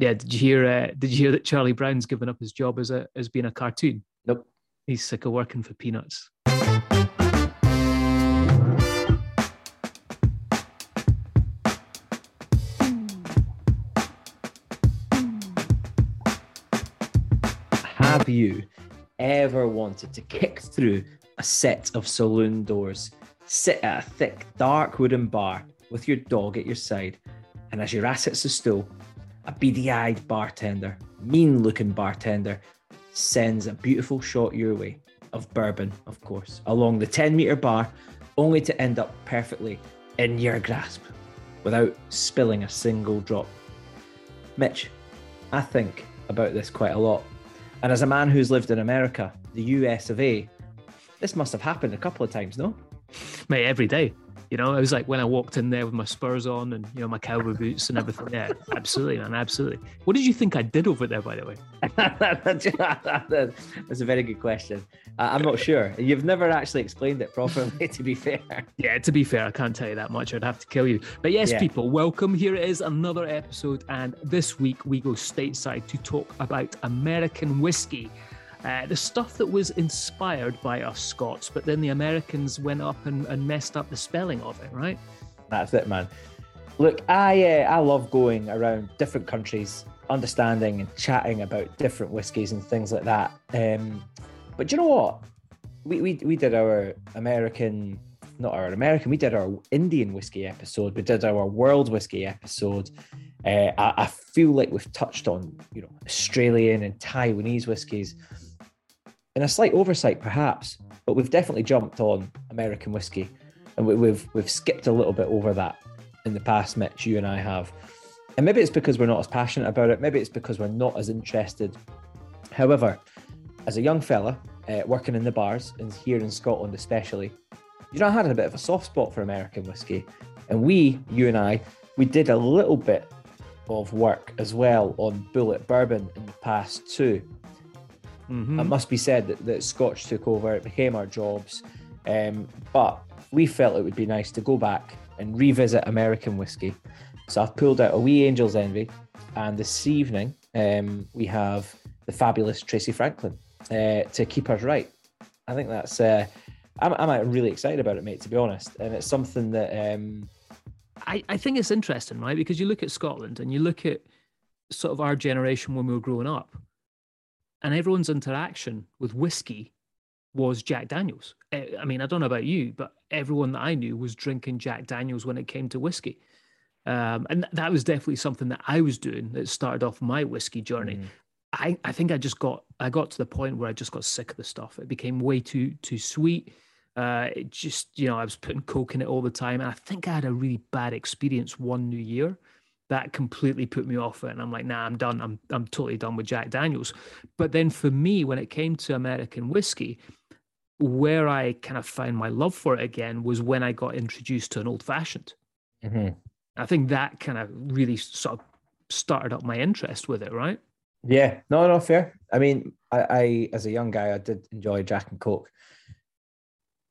Yeah, did you hear? Uh, did you hear that Charlie Brown's given up his job as a as being a cartoon? Nope. He's sick of working for peanuts. Have you ever wanted to kick through a set of saloon doors, sit at a thick, dark wooden bar with your dog at your side, and as your assets a stool, a beady eyed bartender, mean looking bartender, sends a beautiful shot your way of bourbon, of course, along the 10 metre bar, only to end up perfectly in your grasp without spilling a single drop. Mitch, I think about this quite a lot. And as a man who's lived in America, the US of A, this must have happened a couple of times, no? Mate, every day. You know, it was like when I walked in there with my spurs on and you know my cowboy boots and everything. Yeah, absolutely, man, absolutely. What did you think I did over there, by the way? That's a very good question. I'm not sure. You've never actually explained it properly, to be fair. Yeah, to be fair, I can't tell you that much. I'd have to kill you. But yes, Yeah. people, welcome. Here it is, another episode, and this week we go stateside to talk about American whiskey. Uh, the stuff that was inspired by us Scots, but then the Americans went up and, and messed up the spelling of it, right? That's it, man. Look, I uh, I love going around different countries, understanding and chatting about different whiskies and things like that. Um, but you know what? We, we we did our American, not our American. We did our Indian whiskey episode. We did our world whiskey episode. Uh, I, I feel like we've touched on you know Australian and Taiwanese whiskies. In a slight oversight, perhaps, but we've definitely jumped on American whiskey, and we, we've we've skipped a little bit over that in the past, Mitch. You and I have, and maybe it's because we're not as passionate about it. Maybe it's because we're not as interested. However, as a young fella uh, working in the bars and here in Scotland, especially, you know, I had a bit of a soft spot for American whiskey, and we, you and I, we did a little bit of work as well on Bulleit Bourbon in the past too. Mhm. It must be said that, that Scotch took over, it became our jobs. Um, but we felt it would be nice to go back and revisit American whiskey. So I've pulled out a wee Angel's Envy, and this evening um, we have the fabulous Tracy Franklin uh, to keep us right. I think that's, uh, I'm, I'm really excited about it, mate, to be honest. And it's something that, um, I, I think it's interesting, right? Because you look at Scotland and you look at sort of our generation when we were growing up, and everyone's interaction with whiskey was Jack Daniels. Eh, I mean, I don't know about you, but everyone that I knew was drinking Jack Daniels when it came to whiskey. Um, and th- that was definitely something that I was doing that started off my whiskey journey. Mm. I, I think I just got I got to the point where I just got sick of the stuff. It became way too too sweet. Uh, it just you know I was putting coke in it all the time, and I think I had a really bad experience one New Year that completely put me off it. And I'm like, nah, I'm done. I'm I'm totally done with Jack Daniels. But then for me, when it came to American whiskey, where I kind of found my love for it again was when I got introduced to an old fashioned. mhm. I think that kind of really sort of started up my interest with it, right? Yeah, no, no, fair. I mean, I, I as a young guy, I did enjoy Jack and Coke.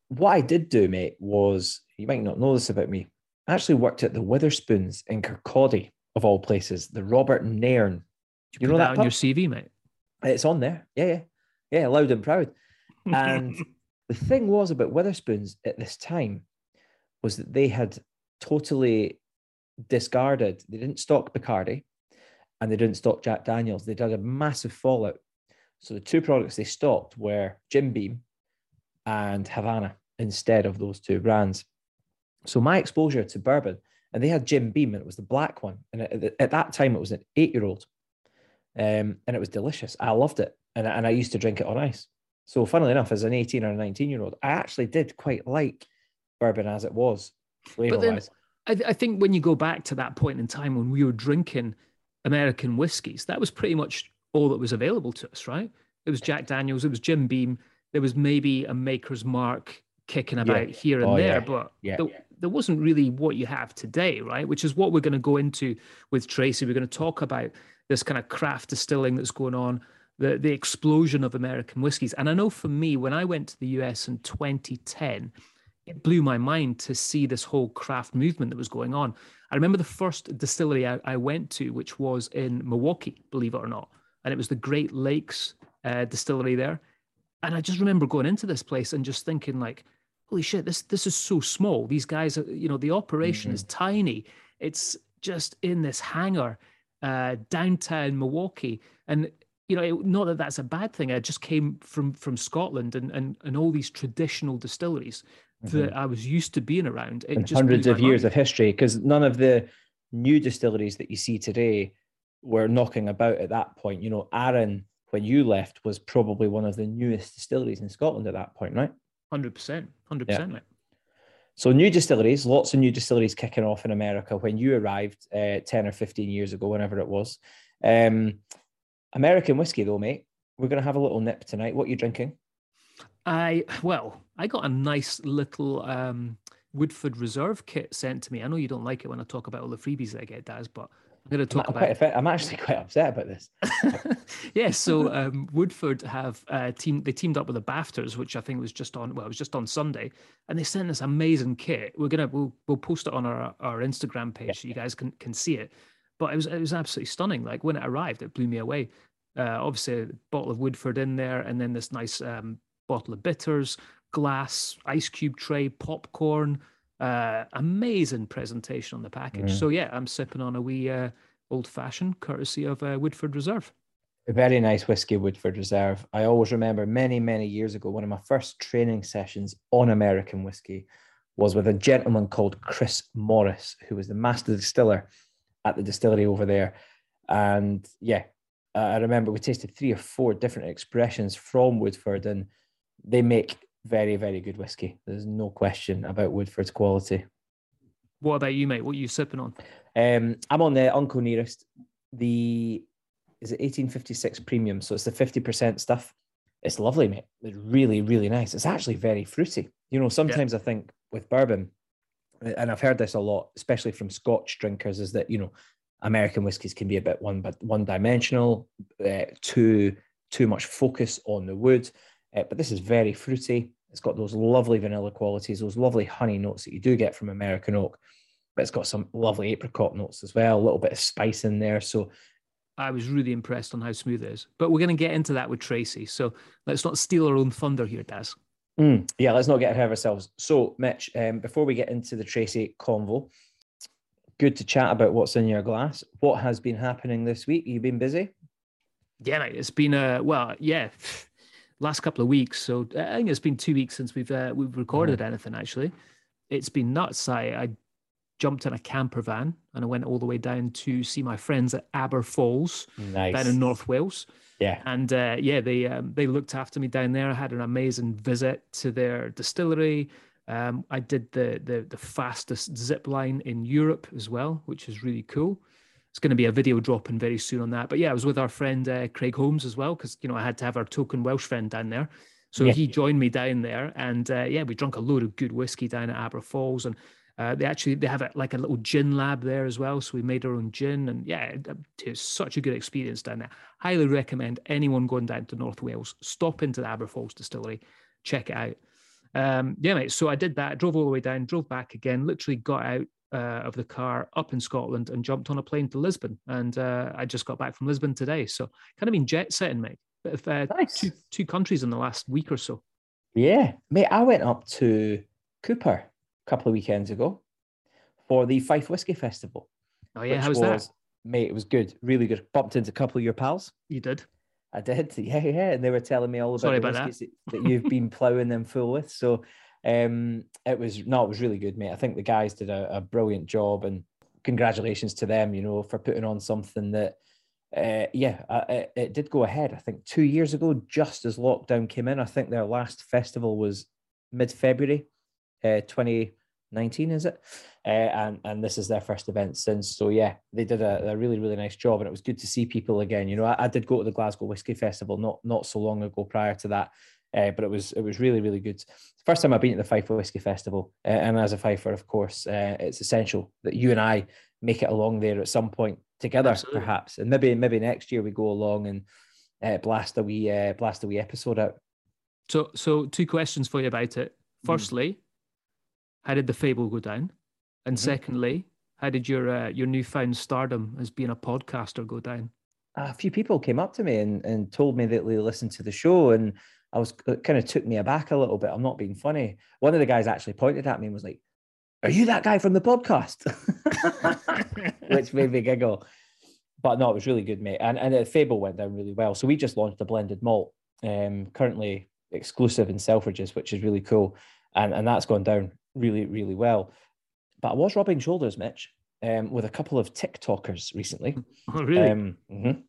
What I did do, mate, was you might not know this about me. Actually worked at the Wetherspoons in Kirkcaldy, of all places, the Robert Nairn. You, You put know that, that on your CV, mate. It's on there. Yeah, yeah. Yeah, loud and proud. And the thing was about Wetherspoons at this time was that they had totally discarded, they didn't stock Bacardi and they didn't stock Jack Daniels. They'd had a massive fallout. So the two products they stocked were Jim Beam and Havana instead of those two brands. So my exposure to bourbon, and they had Jim Beam, and it was the black one. And at, at that time, it was an eight year old. Um, and it was delicious. I loved it. And, I- and I used to drink it on ice. So, funnily enough, as an 18 or 19 year old, I actually did quite like bourbon as it was, flavor wise. I, I think when you go back to that point in time when we were drinking American whiskeys, that was pretty much all that was available to us, right? It was Jack Daniels, it was Jim Beam, there was maybe a Maker's Mark kicking about here and Oh, there, yeah. but Yeah. there, there wasn't really what you have today, right? Which is what we're going to go into with Tracy. We're going to talk about this kind of craft distilling that's going on, the the explosion of American whiskies. And I know for me, when I went to the US in 2010, it blew my mind to see this whole craft movement that was going on. I remember the first distillery I, I went to, which was in Milwaukee, believe it or not, and it was the Great Lakes uh, distillery there. And I just remember going into this place and just thinking, like, holy shit, this this is so small. These guys, are, you know, the operation mm-hmm. is tiny. It's just in this hangar, uh, downtown Milwaukee, and you know, it, not that that's a bad thing. I just came from from Scotland and and and all these traditional distilleries mm-hmm. that I was used to being around. It and hundreds of years mind. of history, because none of the new distilleries that you see today were knocking about at that point. You know, Arran, when you left, was probably one of the newest distilleries in Scotland at that point, right? Hundred percent, hundred percent. So new distilleries, lots of new distilleries kicking off in America when you arrived uh, ten or fifteen years ago, whenever it was. Um, American whiskey, though, mate. We're going to have a little nip tonight. What are you drinking? I well, I got a nice little um, Woodford Reserve kit sent to me. I know you don't like it when I talk about all the freebies that I get, Daz, but I'm going to talk I'm about. Quite, I'm actually quite upset about this. yeah, so um, Woodford have uh, teamed. They teamed up with the BAFTAs, which I think was just on. Well, it was just on Sunday, and they sent this amazing kit. We're gonna we'll we'll post it on our our Instagram page yeah. so you guys can can see it. But it was it was absolutely stunning. Like when it arrived, it blew me away. Uh, obviously, a bottle of Woodford in there, and then this nice um, bottle of bitters, glass, ice cube tray, popcorn. Uh, amazing presentation on the package. Mm. So yeah, I'm sipping on a wee uh, old fashioned courtesy of uh, Woodford Reserve. A very nice whiskey, Woodford Reserve. I always remember many, many years ago, one of my first training sessions on American whiskey was with a gentleman called Chris Morris, who was the master distiller at the distillery over there. And yeah, I remember we tasted three or four different expressions from Woodford, and they make very, very good whiskey. There's no question about Woodford's quality. What about you, mate? What are you sipping on? Um, I'm on the Uncle Nearest. The is it 1856 premium? So it's the 50% stuff. It's lovely, mate. It's really, really nice. It's actually very fruity. You know, sometimes yeah. I think with bourbon, and I've heard this a lot, especially from Scotch drinkers, is that you know American whiskies can be a bit one but one dimensional, uh, too too much focus on the wood. Uh, but this is very fruity. It's got those lovely vanilla qualities, those lovely honey notes that you do get from American oak. But it's got some lovely apricot notes as well, a little bit of spice in there. So I was really impressed on how smooth it is. But we're going to get into that with Tracy. So let's not steal our own thunder here, Daz. Mm, yeah, let's not get ahead of ourselves. So, Mitch, um, before we get into the Tracy convo, good to chat about what's in your glass. What has been happening this week? You've been busy? Yeah, mate, it's been a well, yeah, last couple of weeks. So I think it's been two weeks since we've uh, we've recorded mm-hmm. anything. Actually, it's been nuts. I, I jumped in a camper van and I went all the way down to see my friends at Aber Falls nice. down in North Wales. Yeah, and uh, yeah, they um, they looked after me down there. I had an amazing visit to their distillery. Um, I did the, the the fastest zip line in Europe as well, which is really cool it's going to be a video dropping very soon on that. But yeah, I was with our friend uh, Craig Holmes as well because you know I had to have our token Welsh friend down there, so yeah. he joined me down there, and uh, yeah, we drank a load of good whiskey down at Aber Falls, and uh, they actually they have a, like a little gin lab there as well, so we made our own gin, and yeah, it, it was such a good experience down there. Highly recommend anyone going down to North Wales stop into the Aber Falls distillery, check it out. Um, yeah, mate. So I did that. Drove all the way down, drove back again. Literally got out uh, of the car up in Scotland and jumped on a plane to Lisbon. And uh, I just got back from Lisbon today. So kind of been jet setting, mate. But if, uh, nice. two, two countries in the last week or so. Yeah, mate. I went up to Cupar a couple of weekends ago for the Fife Whiskey Festival. Oh yeah, how's was, that? Mate, it was good, really good. Bumped into a couple of your pals. You did. I did, yeah, yeah. And they were telling me all about Sorry the about that. that you've been ploughing them full with. So um, it was no, it was really good, mate. I think the guys did a, a brilliant job, and congratulations to them, you know, for putting on something that, uh, yeah, uh, it, it, did go ahead. I think two years ago, just as lockdown came in, I think their last festival was mid February, uh, 2019, is it? Uh, and and this is their first event since. So yeah, they did a, a, really really nice job, and it was good to see people again. You know, I, I did go to the Glasgow Whiskey Festival not not so long ago prior to that, uh, but it was it was really really good. First time I've been at the Fife Whiskey Festival, uh, and as a Fifer, of course, uh, it's essential that you and I make it along there at some point together, Absolutely. perhaps, and maybe maybe next year we go along and uh, blast a wee blast a wee episode out. So so two questions for you about it. Hmm. Firstly, mm. how did the fable go down? And Mhm. secondly, how did your uh, your newfound stardom as being a podcaster go down? a few people came up to me and, and told me that they listened to the show and I was it kind of took me aback a little bit. I'm not being funny. One of the guys actually pointed at me and was like, Are you that guy from the podcast? Which made me giggle. But no, it was really good, mate. And and the Fable went down really well. So we just launched a blended malt, um, currently exclusive in Selfridges, which is really cool. And and that's gone down really, really well. But I was rubbing shoulders, Mitch, um, with a couple of TikTokers recently. Oh, really? Um, mhm.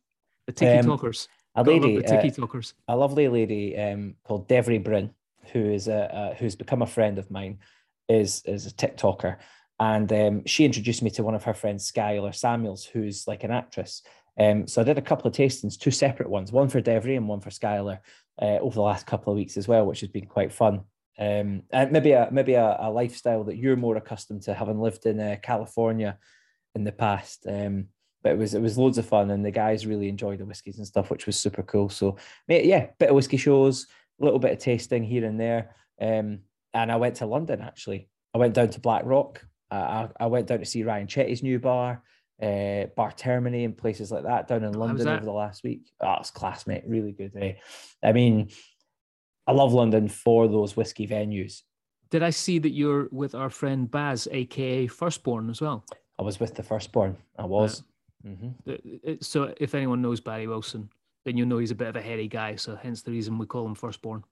the tiki um, talkers. A lady, the uh, tiki talkers. a lovely lady um, called Devry Bryn, who is a, uh, who's become a friend of mine, is is a TikToker, and um, she introduced me to one of her friends, Skyler Samuels, who's like an actress. Um, so I did a couple of tastings, two separate ones, one for Devry and one for Skyler, uh, over the last couple of weeks as well, which has been quite fun. Um, and maybe a maybe a, a lifestyle that you're more accustomed to, having lived in uh, California in the past. Um, but it was it was loads of fun, and the guys really enjoyed the whiskies and stuff, which was super cool. So, yeah, bit of whiskey shows, a little bit of tasting here and there. Um, and I went to London actually. I went down to Black Rock. Uh, I, I went down to see Ryan Chetty's new bar, uh, Bar Termini, and places like that down in London over the last week. Oh, it's class, mate. Really good. Eh? I mean, I love London for those whiskey venues. Did I see that you're with our friend Baz, aka Firstborn, as well? I was with the firstborn. I was. Mhm. So if anyone knows Barry Wilson, then you'll know he's a bit of a hairy guy. So hence the reason we call him Firstborn.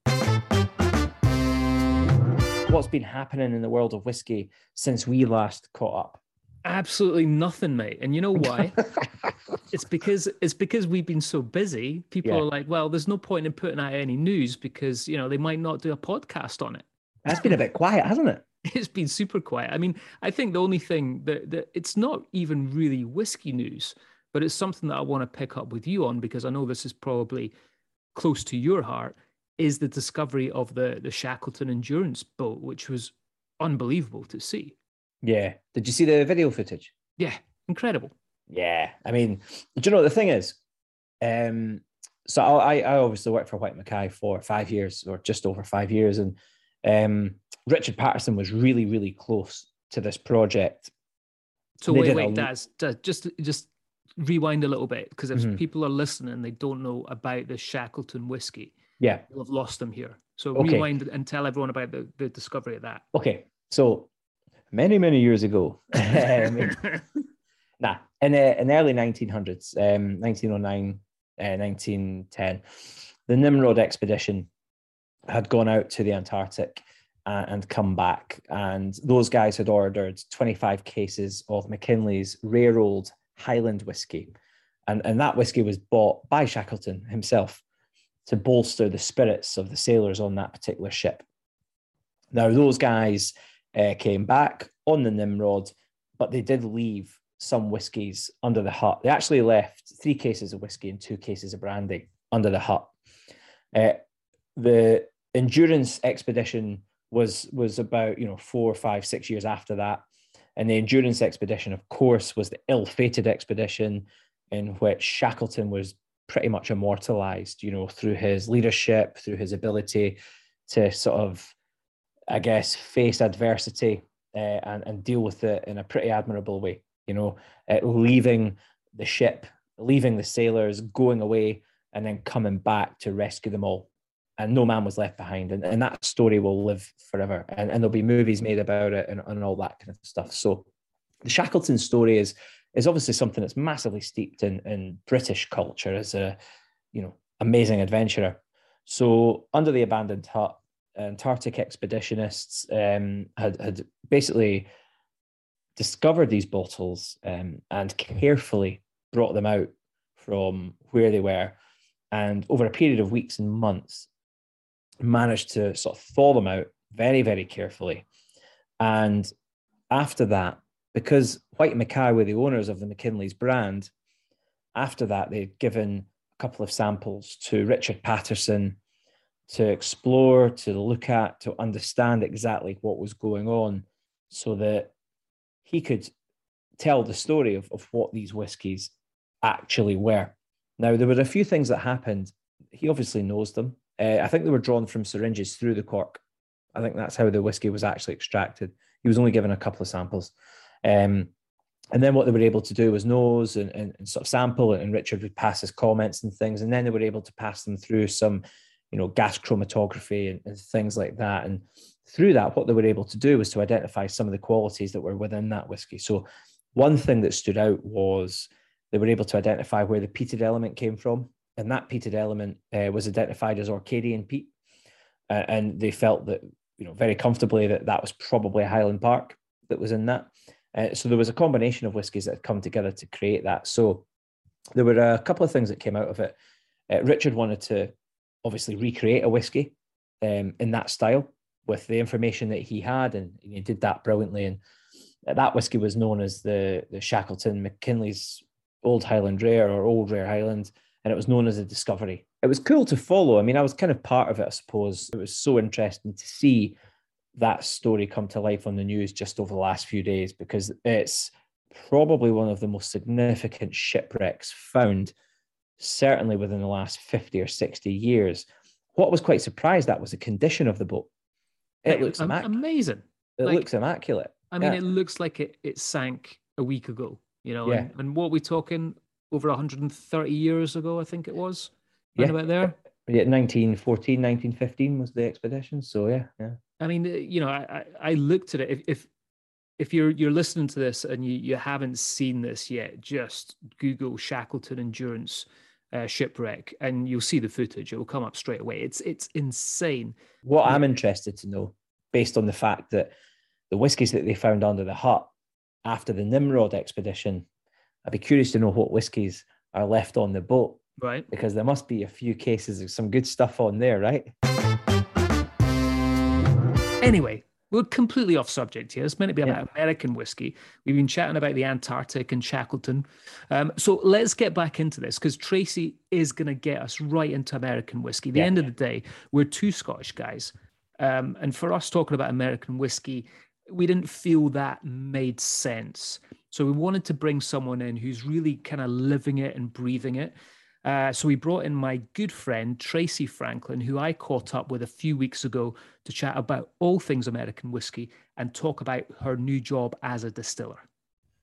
What's been happening in the world of whiskey since we last caught up? Absolutely nothing, mate. And you know why? it's because it's because we've been so busy. People Yeah. are like, well, there's no point in putting out any news because you know they might not do a podcast on it. That's been a bit quiet, hasn't it? It's been super quiet. I mean, I think the only thing that, that it's not even really whiskey news, but it's something that I want to pick up with you on because I know this is probably close to your heart. Is the discovery of the the Shackleton Endurance boat, which was unbelievable to see. Yeah. Did you see the video footage? Yeah, incredible. Yeah. I mean, do you know what the thing is? Um, so I, I obviously worked for Whyte Mackay for five years or just over five years. And um, Richard Paterson was really, really close to this project. So They wait, a wait, l- Daz, Daz, just just rewind a little bit because if Mhm. people are listening they don't know about the Shackleton whiskey, Yeah. you'll have lost them here. So Okay. rewind and tell everyone about the, the discovery of that. Okay. So many, many years ago, um, nah, in the, in the early 1900s, um, 1909, uh, 1910, the Nimrod expedition had gone out to the Antarctic uh, and come back. And those guys had ordered 25 cases of Mackinlay's rare old Highland whiskey. And, and that whiskey was bought by Shackleton himself to bolster the spirits of the sailors on that particular ship. Now, those guys uh, came back on the Nimrod, but they did leave some whiskies under the hut. They actually left three cases of whiskey and two cases of brandy under the hut. Uh, the endurance expedition was was about you know four, five, six years after that, and the endurance expedition, of course, was the ill-fated expedition in which Shackleton was pretty much immortalized. You know, through his leadership, through his ability to sort of I guess, face adversity uh, and, and deal with it in a pretty admirable way. You know, uh, leaving the ship, leaving the sailors, going away, and then coming back to rescue them all. And no man was left behind. And, and that story will live forever. And, and there'll be movies made about it and, and all that kind of stuff. So the Shackleton story is is obviously something that's massively steeped in, in British culture as a, you know, amazing adventurer. So under the abandoned hut, Antarctic expeditionists um, had had basically discovered these bottles um, and carefully brought them out from where they were, and over a period of weeks and months, managed to sort of thaw them out very very carefully, and after that, because Whyte and Mackay were the owners of the Mackinlay's brand, after that they'd given a couple of samples to Richard Paterson to explore, to look at, to understand exactly what was going on so that he could tell the story of, of what these whiskies actually were. Now, there were a few things that happened. He obviously knows them. Uh, I think they were drawn from syringes through the cork. I think that's how the whiskey was actually extracted. He was only given a couple of samples. Um, and then what they were able to do was nose and, and, and, sort of sample, and Richard would pass his comments and things, and then they were able to pass them through some, you know, gas chromatography and, and things like that. And through that, what they were able to do was to identify some of the qualities that were within that whiskey. So one thing that stood out was they were able to identify where the peated element came from, and that peated element uh, was identified as Orcadian peat, uh, and they felt that you know very comfortably that that was probably a Highland Park that was in that. Uh, so there was a combination of whiskies that had come together to create that. So there were a couple of things that came out of it. Uh, Richard wanted to obviously recreate a whiskey um, in that style with the information that he had, and he did that brilliantly. And that whiskey was known as the the Shackleton Mackinlay's Old Highland Rare or Old Rare Highland, and it was known as a discovery. It was cool to follow. I mean, I was kind of part of it, I suppose. It was so interesting to see that story come to life on the news just over the last few days because it's probably one of the most significant shipwrecks found, certainly within the last 50 or 60 years. What was quite surprised at was the condition of the boat. It looks amazing. It like, looks immaculate. I mean, yeah. it looks like it, it sank a week ago, you know, yeah. and, and what we're talking over 130 years ago, I think it was, yeah. about there. Yeah, 1914, 1915 was the expedition. So yeah, yeah. I mean, uh, you know, I, I looked at it. If, if if you're you're listening to this and you, you haven't seen this yet, just Google Shackleton Endurance uh, shipwreck and you'll see the footage. It will come up straight away. It's it's insane. What I'm interested to know, based on the fact that the whiskies that they found under the hut after the Nimrod expedition, I'd be curious to know what whiskies are left on the boat. Right. Because there must be a few cases of some good stuff on there, right? Anyway, we're completely off subject here. It's meant to be about yeah. American whiskey. We've been chatting about the Antarctic and Shackleton. Um, so let's get back into this because Tracy is going to get us right into American whiskey. At the yeah. end of the day, we're two Scottish guys. Um, and for us talking about American whiskey, we didn't feel that made sense. So we wanted to bring someone in who's really kind of living it and breathing it. Uh, so we brought in my good friend Tracy Franklin, who I caught up with a few weeks ago to chat about all things American whiskey and talk about her new job as a distiller.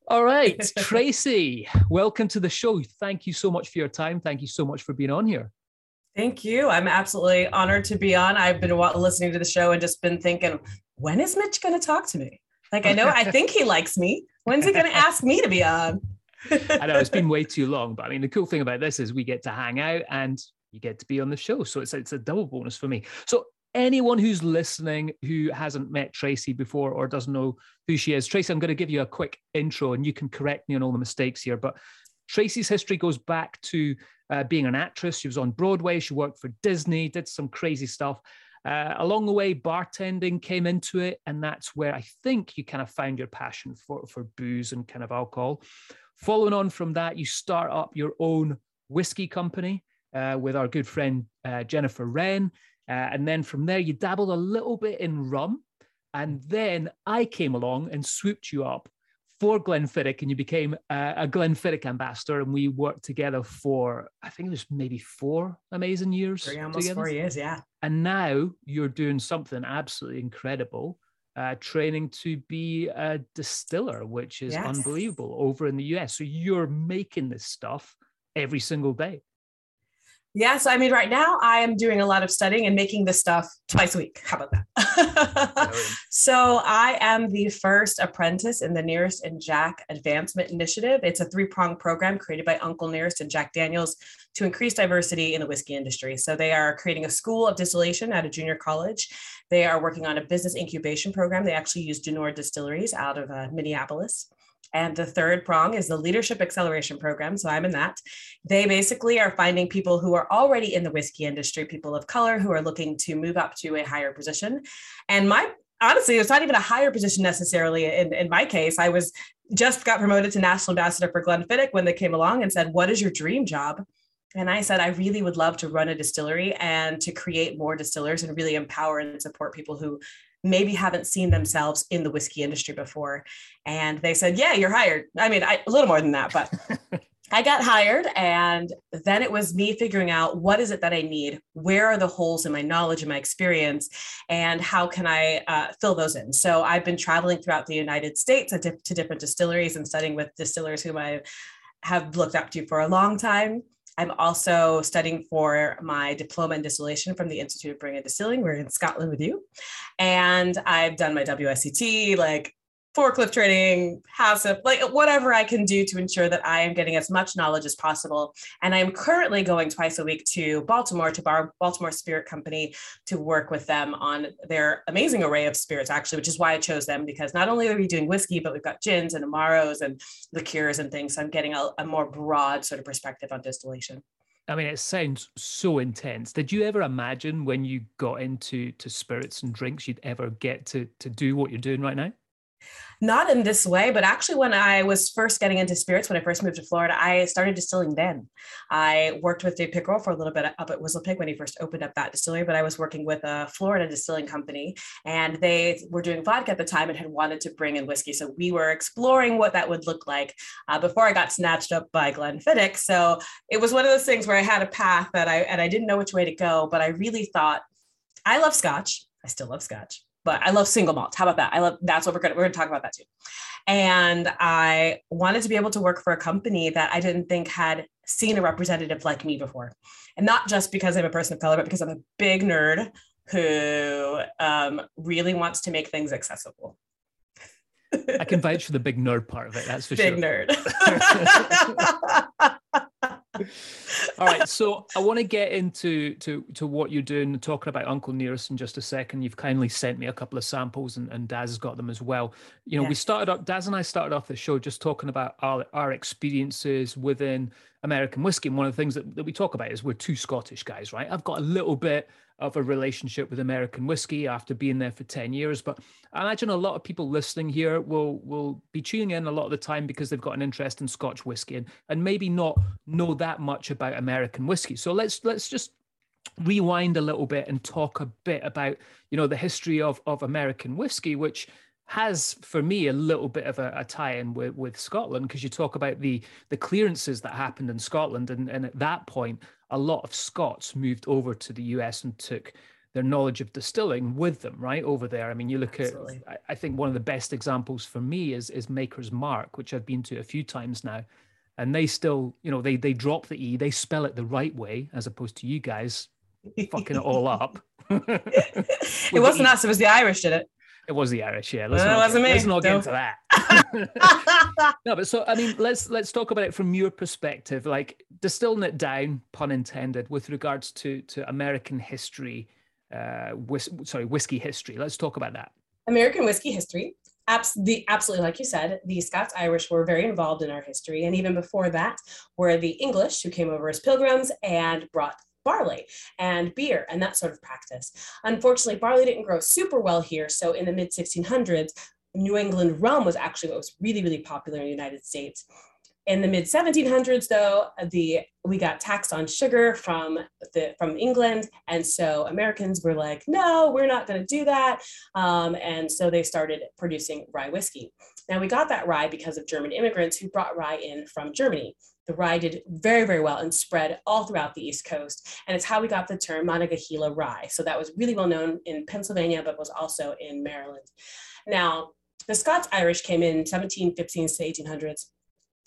All right, Tracy, welcome to the show. Thank you so much for your time. Thank you so much for being on here. Thank you. I'm absolutely honored to be on. I've been listening to the show and just been thinking, when is Mitch going to talk to me? Like, I know, I think he likes me. When's he going to ask me to be on? I know it's been way too long, but I mean, the cool thing about this is we get to hang out and you get to be on the show. So it's, it's a double bonus for me. So anyone who's listening who hasn't met Tracy before or doesn't know who she is, Tracy, I'm going to give you a quick intro and you can correct me on all the mistakes here. But Tracy's history goes back to uh, being an actress. She was on Broadway, she worked for Disney, did some crazy stuff. Uh, along the way, bartending came into it, and that's where I think you kind of found your passion for, for booze and kind of alcohol. Following on from that, you start up your own whiskey company uh, with our good friend uh, Jennifer Wren. Uh, and then from there, you dabbled a little bit in rum. And then I came along and swooped you up for Glenfiddich, and you became a Glenfiddich ambassador. And we worked together for, I think it was maybe four amazing years. Three, almost together. four years, yeah. And now you're doing something absolutely incredible uh, training to be a distiller, which is yes. unbelievable over in the US. So you're making this stuff every single day. Yeah, so I mean, right now I am doing a lot of studying and making this stuff twice a week. How about that? so I am the first apprentice in the Nearest and Jack Advancement Initiative. It's a three-pronged program created by Uncle Nearest and Jack Daniels to increase diversity in the whiskey industry. So they are creating a school of distillation at a junior college. They are working on a business incubation program. They actually use Du Nord Distilleries out of uh, Minneapolis. And the third prong is the Leadership Acceleration Program. So I'm in that. They basically are finding people who are already in the whiskey industry, people of color who are looking to move up to a higher position. And my honestly, it's not even a higher position necessarily. In, in my case, I was just got promoted to national ambassador for Glenfiddich when they came along and said, What is your dream job? And I said, I really would love to run a distillery and to create more distillers and really empower and support people who maybe haven't seen themselves in the whiskey industry before. And they said, Yeah, you're hired. I mean, I, a little more than that, but I got hired, and then it was me figuring out what is it that I need, where are the holes in my knowledge and my experience, and how can I uh, fill those in. So I've been traveling throughout the United States to, to different distilleries and studying with distillers whom I have looked up to for a long time. I'm also studying for my diploma in distillation from the Institute of Brewing and Distilling. We're in Scotland with you. And I've done my WSET, like forklift training, HACCP, like whatever I can do to ensure that I am getting as much knowledge as possible. And I'm currently going twice a week to Baltimore to Bar- Baltimore Spirit Company to work with them on their amazing array of spirits, actually, which is why I chose them because not only are we doing whiskey, but we've got gins and amaros and liqueurs and things. So I'm getting a, a more broad sort of perspective on distillation. I mean, it sounds so intense. Did you ever imagine when you got into to spirits and drinks, you'd ever get to to do what you're doing right now? Not in this way, but actually, when I was first getting into spirits, when I first moved to Florida, I started distilling then. I worked with Dave Pickerell for a little bit up at Whistlepig when he first opened up that distillery, but I was working with a Florida distilling company and they were doing vodka at the time and had wanted to bring in whiskey. So we were exploring what that would look like uh, before I got snatched up by Glenfiddich. So it was one of those things where I had a path that I, and I didn't know which way to go, but I really thought, I love scotch. I still love scotch but I love single malt. How about that? I love that's what we're gonna we're gonna talk about that too. And I wanted to be able to work for a company that I didn't think had seen a representative like me before, and not just because I'm a person of color, but because I'm a big nerd who um, really wants to make things accessible. I can vouch for the big nerd part of it. That's for big sure. Big nerd. All right, so I want to get into to to what you're doing talking about Uncle Nearest in just a second. You've kindly sent me a couple of samples, and, and Daz has got them as well. You know, yeah. we started up. Daz and I started off the show just talking about our our experiences within American whiskey. And one of the things that, that we talk about is we're two Scottish guys, right? I've got a little bit of a relationship with American whiskey after being there for 10 years. But I imagine a lot of people listening here will will be tuning in a lot of the time because they've got an interest in Scotch whiskey and, and maybe not know that much about American whiskey. So let's let's just rewind a little bit and talk a bit about you know the history of of American whiskey, which has for me a little bit of a, a tie-in with, with Scotland because you talk about the the clearances that happened in Scotland and, and at that point a lot of Scots moved over to the US and took their knowledge of distilling with them right over there. I mean, you look Absolutely. at I think one of the best examples for me is is Maker's Mark, which I've been to a few times now. And they still, you know, they they drop the E, they spell it the right way, as opposed to you guys fucking it all up. it wasn't us, it was the Irish did it. It was the Irish, yeah. Let's, not, get, let's not get into that. no, but so I mean, let's let's talk about it from your perspective, like distilling it down, pun intended, with regards to to American history, uh, whis- sorry, whiskey history. Let's talk about that. American whiskey history. Abs- the, absolutely, like you said, the Scots Irish were very involved in our history, and even before that, were the English who came over as pilgrims and brought barley and beer and that sort of practice. Unfortunately, barley didn't grow super well here. So in the mid 1600s, New England rum was actually what was really, really popular in the United States. In the mid 1700s, though, the we got taxed on sugar from the from England, and so Americans were like, "No, we're not going to do that," um, and so they started producing rye whiskey. Now we got that rye because of German immigrants who brought rye in from Germany the rye did very, very well and spread all throughout the East Coast. And it's how we got the term Monongahela rye. So that was really well known in Pennsylvania, but was also in Maryland. Now, the Scots Irish came in 1715s to 1800s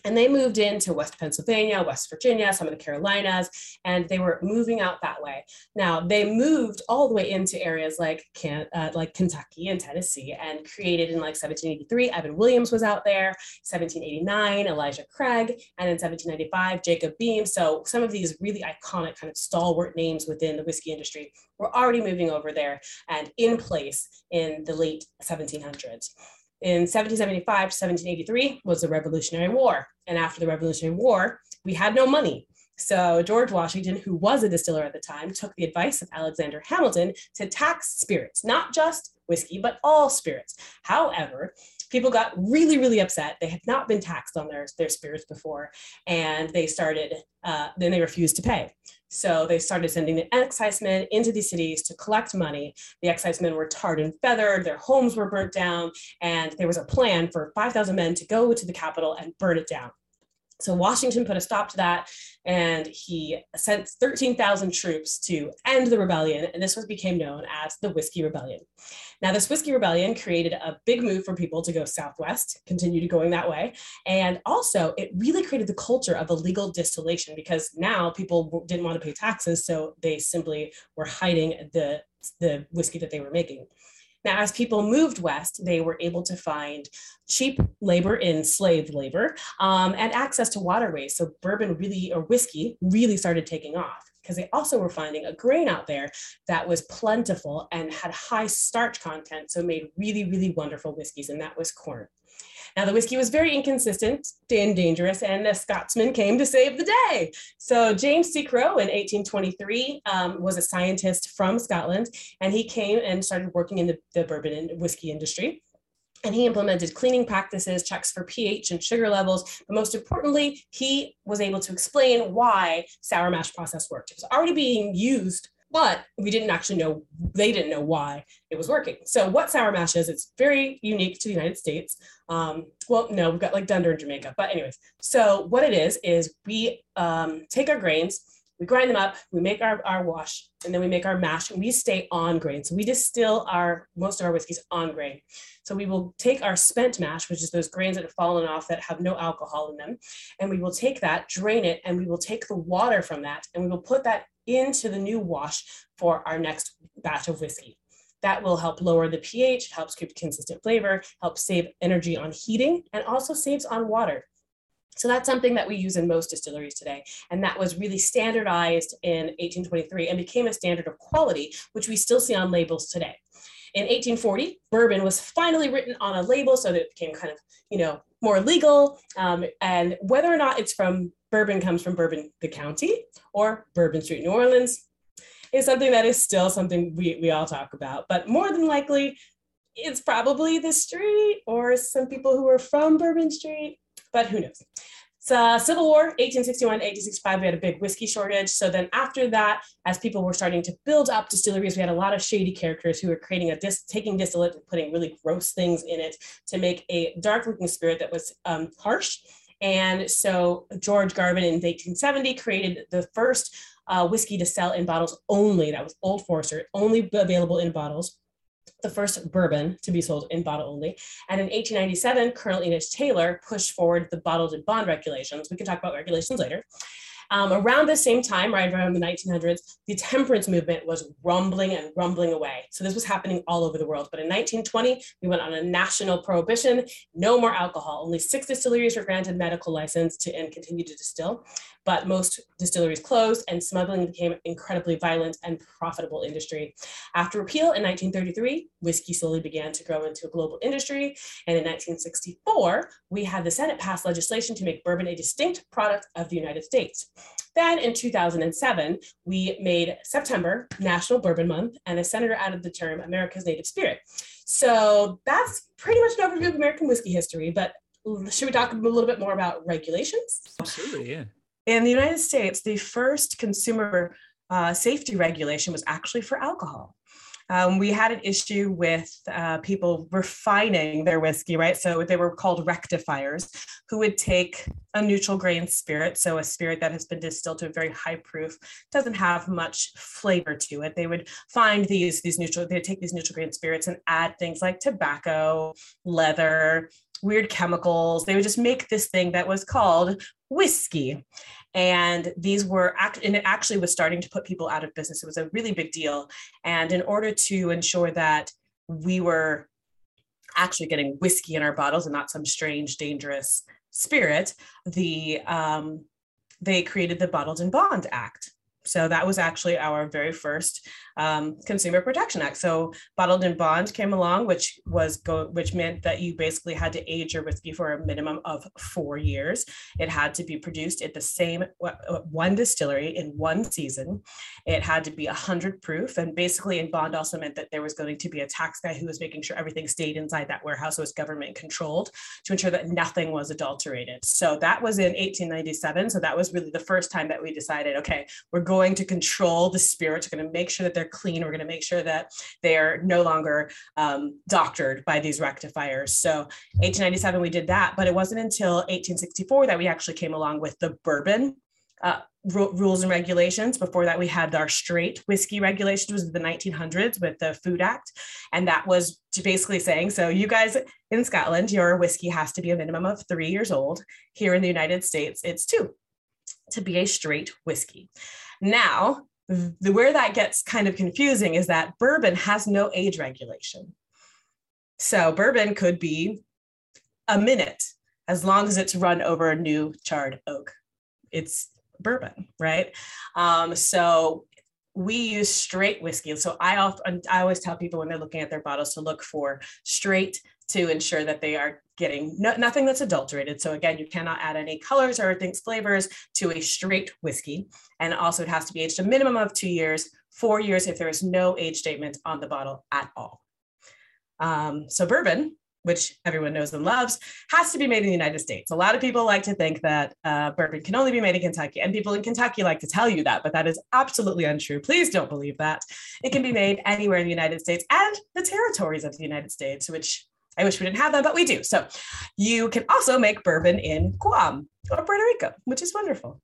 and they moved into West Pennsylvania, West Virginia, some of the Carolinas, and they were moving out that way. Now they moved all the way into areas like Can- uh, like Kentucky and Tennessee, and created in like 1783. Evan Williams was out there. 1789, Elijah Craig, and in 1795, Jacob Beam. So some of these really iconic kind of stalwart names within the whiskey industry were already moving over there and in place in the late 1700s in 1775 to 1783 was the Revolutionary War. And after the Revolutionary War, we had no money. So George Washington, who was a distiller at the time, took the advice of Alexander Hamilton to tax spirits, not just whiskey, but all spirits. However, people got really, really upset. They had not been taxed on their, their spirits before, and they started, uh, then they refused to pay. So they started sending the excisemen into these cities to collect money. The excisemen were tarred and feathered, their homes were burnt down, and there was a plan for 5,000 men to go to the capital and burn it down. So Washington put a stop to that and he sent 13,000 troops to end the rebellion. And this was became known as the Whiskey Rebellion. Now, this Whiskey Rebellion created a big move for people to go southwest, continue to going that way. And also, it really created the culture of illegal distillation because now people didn't want to pay taxes. So they simply were hiding the, the whiskey that they were making. Now, as people moved west, they were able to find cheap labor in slave labor um, and access to waterways. So bourbon really, or whiskey, really started taking off because they also were finding a grain out there that was plentiful and had high starch content. So made really, really wonderful whiskeys, and that was corn. Now, the whiskey was very inconsistent and dangerous, and a Scotsman came to save the day. So, James C. Crow in 1823 um, was a scientist from Scotland, and he came and started working in the, the bourbon and whiskey industry. And he implemented cleaning practices, checks for pH and sugar levels. But most importantly, he was able to explain why sour mash process worked. It was already being used but we didn't actually know they didn't know why it was working. So what sour mash is it's very unique to the united states. Um, well no we've got like dunder in jamaica but anyways. So what it is is we um, take our grains we grind them up we make our, our wash and then we make our mash and we stay on grain. So we distill our most of our whiskeys on grain. So we will take our spent mash which is those grains that have fallen off that have no alcohol in them and we will take that drain it and we will take the water from that and we will put that into the new wash for our next batch of whiskey. That will help lower the pH, helps keep consistent flavor, helps save energy on heating, and also saves on water. So that's something that we use in most distilleries today. And that was really standardized in 1823 and became a standard of quality, which we still see on labels today. In 1840, bourbon was finally written on a label so that it became kind of, you know, more legal. Um, and whether or not it's from bourbon comes from Bourbon, the county, or Bourbon Street, New Orleans, is something that is still something we, we all talk about. But more than likely, it's probably the street or some people who are from Bourbon Street, but who knows? So Civil War, 1861, 1865, we had a big whiskey shortage. So then after that, as people were starting to build up distilleries, we had a lot of shady characters who were creating a dis, taking distillate and putting really gross things in it to make a dark looking spirit that was um, harsh and so George Garvin in 1870 created the first uh, whiskey to sell in bottles only. That was Old Forester, only available in bottles. The first bourbon to be sold in bottle only. And in 1897, Colonel Enos Taylor pushed forward the bottled in bond regulations. We can talk about regulations later. Um, around the same time, right around the 1900s, the temperance movement was rumbling and rumbling away. So this was happening all over the world. But in 1920, we went on a national prohibition, no more alcohol. Only six distilleries were granted medical license to and continue to distill but most distilleries closed and smuggling became an incredibly violent and profitable industry. After repeal in 1933, whiskey slowly began to grow into a global industry. And in 1964, we had the Senate pass legislation to make bourbon a distinct product of the United States. Then in 2007, we made September National Bourbon Month, and a senator added the term America's Native Spirit. So that's pretty much an overview of American whiskey history, but should we talk a little bit more about regulations? Absolutely, yeah. In the United States, the first consumer uh, safety regulation was actually for alcohol. Um, we had an issue with uh, people refining their whiskey, right? So they were called rectifiers, who would take a neutral grain spirit, so a spirit that has been distilled to a very high proof, doesn't have much flavor to it. They would find these these neutral, they would take these neutral grain spirits and add things like tobacco, leather, weird chemicals. They would just make this thing that was called whiskey. And these were, act- and it actually was starting to put people out of business. It was a really big deal. And in order to ensure that we were actually getting whiskey in our bottles and not some strange, dangerous spirit, the um, they created the Bottled and Bond Act. So that was actually our very first um, Consumer Protection Act. So bottled in bond came along, which was go, which meant that you basically had to age your whiskey for a minimum of four years. It had to be produced at the same uh, one distillery in one season. It had to be a hundred proof, and basically in bond also meant that there was going to be a tax guy who was making sure everything stayed inside that warehouse. Was government controlled to ensure that nothing was adulterated. So that was in 1897. So that was really the first time that we decided, okay, we're going going to control the spirits. We're going to make sure that they're clean. We're going to make sure that they are no longer um, doctored by these rectifiers. So 1897, we did that, but it wasn't until 1864 that we actually came along with the bourbon uh, r- rules and regulations. Before that, we had our straight whiskey regulations, was the 1900s with the Food Act, and that was basically saying, so you guys in Scotland, your whiskey has to be a minimum of three years old. Here in the United States, it's two to be a straight whiskey. Now, the, where that gets kind of confusing is that bourbon has no age regulation. So bourbon could be a minute as long as it's run over a new charred oak. It's bourbon, right? Um, so we use straight whiskey. So I often I always tell people when they're looking at their bottles to look for straight to ensure that they are getting no, nothing that's adulterated. So again, you cannot add any colors or things flavors to a straight whiskey. And also it has to be aged a minimum of two years, four years if there is no age statement on the bottle at all. Um, so bourbon which everyone knows and loves, has to be made in the United States. A lot of people like to think that uh, bourbon can only be made in Kentucky, and people in Kentucky like to tell you that, but that is absolutely untrue. Please don't believe that. It can be made anywhere in the United States and the territories of the United States, which I wish we didn't have them, but we do. So you can also make bourbon in Guam or Puerto Rico, which is wonderful.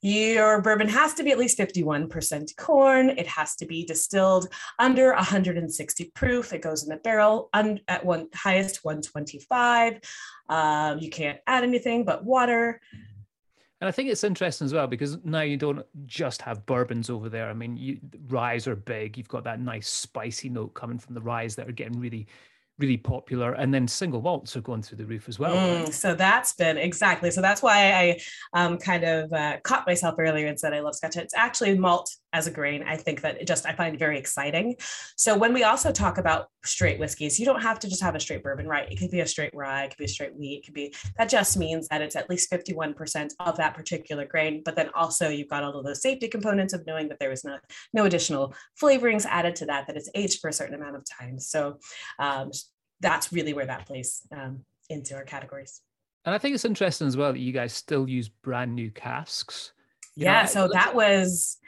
Your bourbon has to be at least 51% corn. It has to be distilled under 160 proof. It goes in the barrel un- at one highest 125. Um, you can't add anything but water. And I think it's interesting as well because now you don't just have bourbons over there. I mean, you, ryes are big. You've got that nice spicy note coming from the ryes that are getting really really popular and then single malts are going through the roof as well mm, so that's been exactly. So that's why i um, kind of uh, caught myself earlier and said i love scotch it's actually malt as a grain i think that it just i find it very exciting so when we also talk about straight whiskeys you don't have to just have a straight bourbon right it could be a straight rye it could be a straight wheat it could be that just means that it's at least 51% of that particular grain but then also you've got all of those safety components of knowing that there was no no additional flavorings added to that that it's aged for a certain amount of time so um, that's really where that plays um, into our categories. And I think it's interesting as well that you guys still use brand new casks. You yeah, know, so that was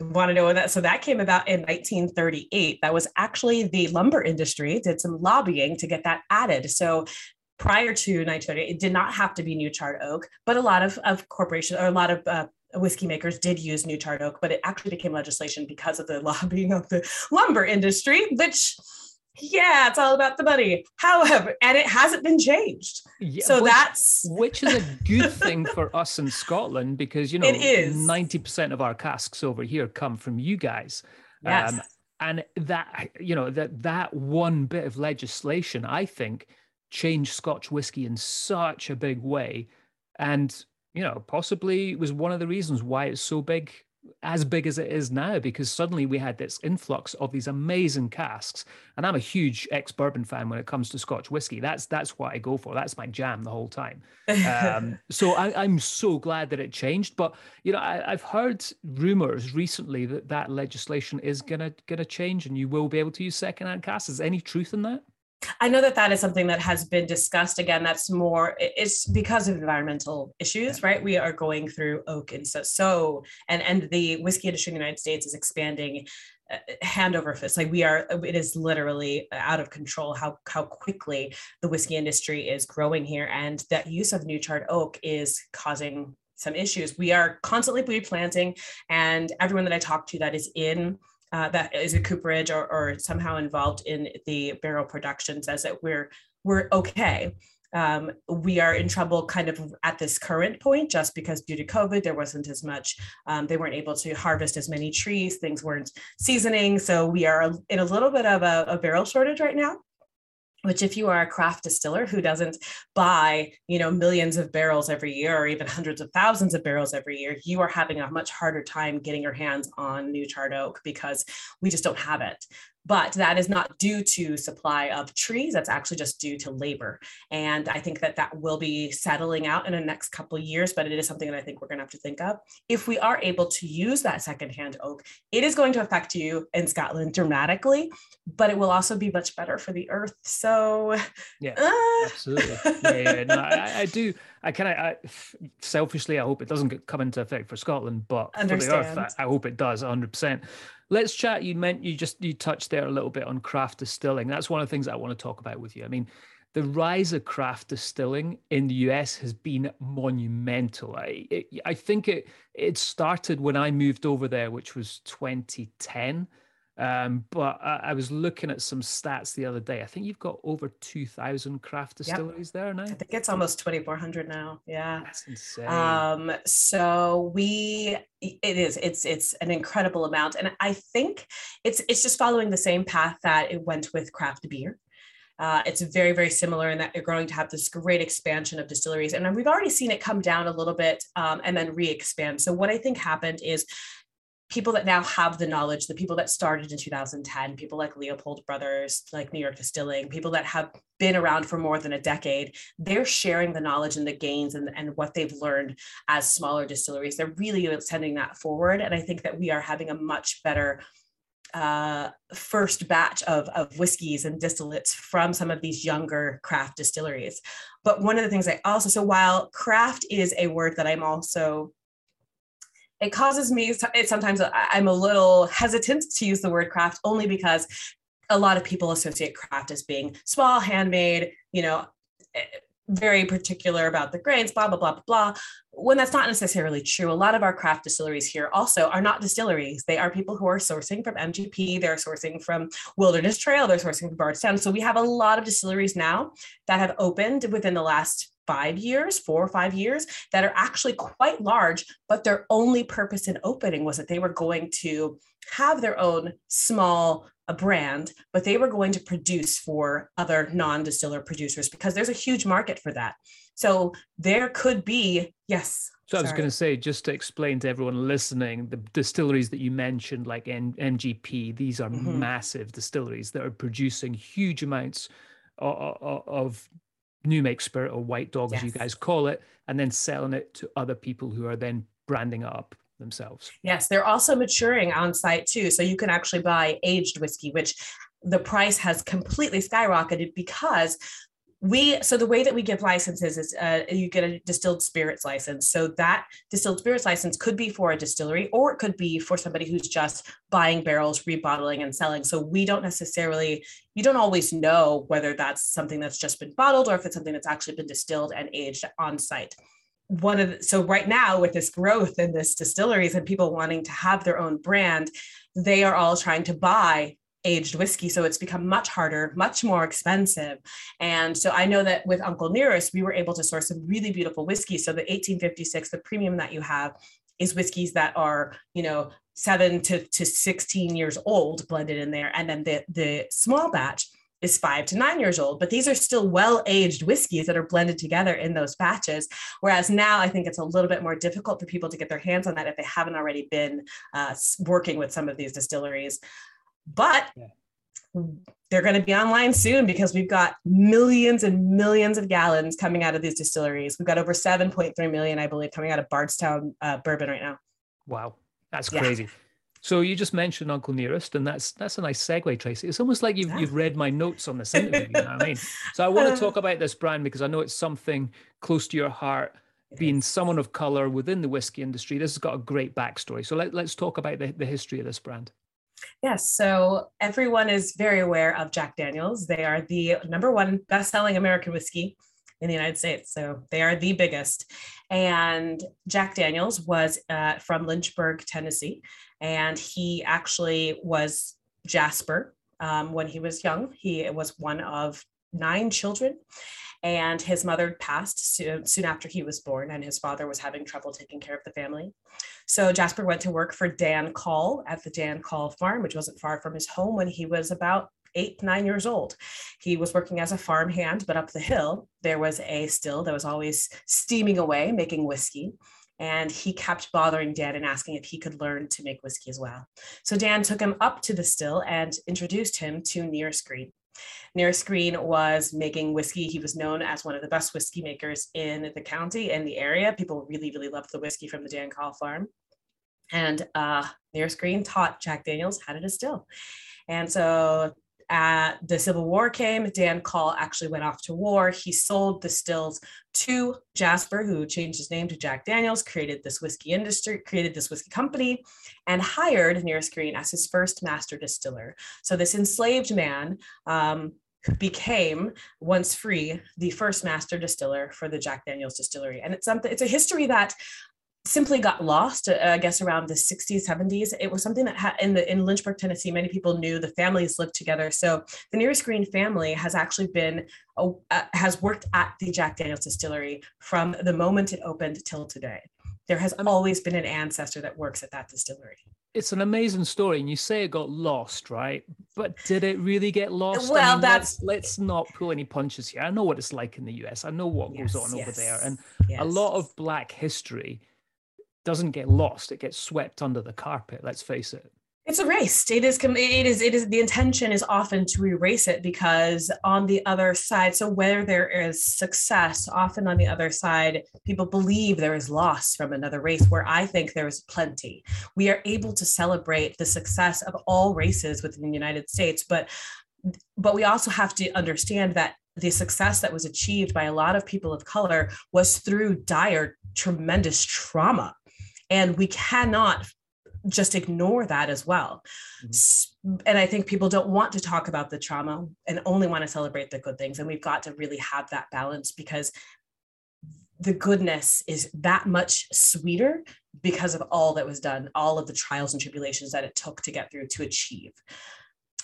want to know that so that came about in 1938 that was actually the lumber industry did some lobbying to get that added. So prior to 1938 it did not have to be new charred oak but a lot of, of corporations or a lot of uh, whiskey makers did use new charred oak but it actually became legislation because of the lobbying of the lumber industry which yeah, it's all about the money. However, and it hasn't been changed. Yeah, so which, that's which is a good thing for us in Scotland because you know it is 90% of our casks over here come from you guys. Yes. Um, and that you know that that one bit of legislation, I think, changed Scotch whiskey in such a big way. And you know, possibly was one of the reasons why it's so big as big as it is now because suddenly we had this influx of these amazing casks. And i'm a huge ex bourbon fan when it comes to scotch whiskey. That's that's what i go for. That's my jam the whole time. Um, so I, am so glad that it changed. But you know I, have heard rumors recently that that legislation is gonna gonna change and you will be able to use secondhand casks. Is any truth in that I know that that is something that has been discussed. Again, that's more, it's because of environmental issues, right? We are going through oak and so, so and, and the whiskey industry in the United States is expanding uh, hand over fist. Like we are, it is literally out of control how, how quickly the whiskey industry is growing here. And that use of new charred oak is causing some issues. We are constantly replanting and everyone that I talk to that is in uh, that is a cooperage or, or somehow involved in the barrel production says that we're we're okay. Um, we are in trouble kind of at this current point just because due to COVID, there wasn't as much, um, they weren't able to harvest as many trees, things weren't seasoning. So we are in a little bit of a, a barrel shortage right now which if you are a craft distiller who doesn't buy you know millions of barrels every year or even hundreds of thousands of barrels every year you are having a much harder time getting your hands on new charred oak because we just don't have it but that is not due to supply of trees that's actually just due to labor and i think that that will be settling out in the next couple of years but it is something that i think we're going to have to think of if we are able to use that secondhand oak it is going to affect you in scotland dramatically but it will also be much better for the earth so yeah uh. absolutely yeah, yeah. No, I, I, do I kind of selfishly, I hope it doesn't come into effect for Scotland, but Understand. for the Earth, I, I hope it does 100%. Let's chat. You meant you just you touched there a little bit on craft distilling. That's one of the things I want to talk about with you. I mean, the rise of craft distilling in the US has been monumental. I it, I think it it started when I moved over there, which was 2010. Um, but I, I, was looking at some stats the other day. I think you've got over 2,000 craft distilleries yep. there now. I think it's almost 2,400 now. Yeah. That's insane. Um, so we, it is, it's, it's an incredible amount. And I think it's, it's just following the same path that it went with craft beer. Uh, it's very, very similar in that you're going to have this great expansion of distilleries. And we've already seen it come down a little bit um, and then re expand. So, what I think happened is people that now have the knowledge, the people that started in 2010, people like Leopold Brothers, like New York Distilling, people that have been around for more than a decade, they're sharing the knowledge and the gains and, and what they've learned as smaller distilleries. They're really sending that forward. And I think that we are having a much better uh, first batch of, of whiskeys and distillates from some of these younger craft distilleries. But one of the things I also, so while craft is a word that I'm also, it causes me, it sometimes I'm a little hesitant to use the word craft only because a lot of people associate craft as being small, handmade, you know, eh, very particular about the grains, blah, blah, blah, blah, blah. When that's not necessarily true, a lot of our craft distilleries here also are not distilleries. They are people who are sourcing from MGP, they're sourcing from Wilderness Trail, they're sourcing from Bardstown. So we have a lot of distilleries now that have opened within the last five years, four or five years, that are actually quite large, but their only purpose in opening was that they were going to have their own small a brand, but they were going to produce for other non distiller producers because there's a huge market for that. So there could be, yes. So I was going to say, just to explain to everyone listening, the distilleries that you mentioned, like N- MGP, these are mm-hmm. massive distilleries that are producing huge amounts of, of new make spirit or white dog, yes. as you guys call it, and then selling it to other people who are then branding up themselves. Yes, they're also maturing on site too. So you can actually buy aged whiskey, which the price has completely skyrocketed because we so the way that we give licenses is uh, you get a distilled spirits license. So that distilled spirits license could be for a distillery or it could be for somebody who's just buying barrels rebottling and selling. So we don't necessarily you don't always know whether that's something that's just been bottled or if it's something that's actually been distilled and aged on site. One of the, so right now with this growth in this distilleries and people wanting to have their own brand they are all trying to buy aged whiskey so it's become much harder much more expensive and so i know that with uncle nearest we were able to source some really beautiful whiskey so the 1856 the premium that you have is whiskeys that are you know 7 to, to 16 years old blended in there and then the the small batch is five to nine years old, but these are still well aged whiskeys that are blended together in those batches. Whereas now I think it's a little bit more difficult for people to get their hands on that if they haven't already been uh, working with some of these distilleries. But they're going to be online soon because we've got millions and millions of gallons coming out of these distilleries. We've got over 7.3 million, I believe, coming out of Bardstown uh, bourbon right now. Wow, that's crazy. Yeah. So you just mentioned Uncle Nearest, and that's that's a nice segue, Tracy. It's almost like you've yeah. you've read my notes on this interview. You know what I mean? So I want to talk about this brand because I know it's something close to your heart. being someone of color within the whiskey industry, this has got a great backstory. So let, let's talk about the, the history of this brand. Yes, so everyone is very aware of Jack Daniels. They are the number one best-selling American whiskey in the United States. So they are the biggest. And Jack Daniels was uh, from Lynchburg, Tennessee, and he actually was Jasper um, when he was young. He was one of nine children, and his mother passed soon, soon after he was born, and his father was having trouble taking care of the family. So Jasper went to work for Dan Call at the Dan Call farm, which wasn't far from his home when he was about eight, nine years old. He was working as a farmhand, but up the hill, there was a still that was always steaming away, making whiskey. And he kept bothering Dan and asking if he could learn to make whiskey as well. So Dan took him up to the still and introduced him to Nearest Green. Nearest Green was making whiskey. He was known as one of the best whiskey makers in the county and the area. People really, really loved the whiskey from the Dan Call farm. And uh, Nearest Green taught Jack Daniels how to distill. And so Uh, the Civil War came. Dan Call actually went off to war. He sold the stills to Jasper, who changed his name to Jack Daniels, created this whiskey industry, created this whiskey company, and hired Nearest Green as his first master distiller. So this enslaved man um, became once free the first master distiller for the Jack Daniels distillery and it's something it's a history that simply got lost uh, i guess around the 60s 70s it was something that had in the in lynchburg tennessee many people knew the families lived together. So the nearest green family has actually been uh, has worked at the jack daniels distillery from the moment it opened till today. There has always been an ancestor that works at that distillery. It's an amazing story and you say it got lost right? But did it really get lost? Well I mean, that's let's, let's, not pull any punches here. I know what it's like in the us i know what yes, goes on yes, over there. and yes. a lot of black history doesn't get lost it gets swept under the carpet let's face it. It's erased it is it is it is the intention is often to erase it because on the other side so where there is success often on the other side people believe there is loss from another race where i think there is plenty. We are able to celebrate the success of all races within the united states but but we also have to understand that the success that was achieved by a lot of people of color was through dire tremendous trauma and we cannot just ignore that as well. Mm-hmm. And I think people don't want to talk about the trauma and only want to celebrate the good things. And we've got to really have that balance because the goodness is that much sweeter because of all that was done, all of the trials and tribulations that it took to get through to achieve.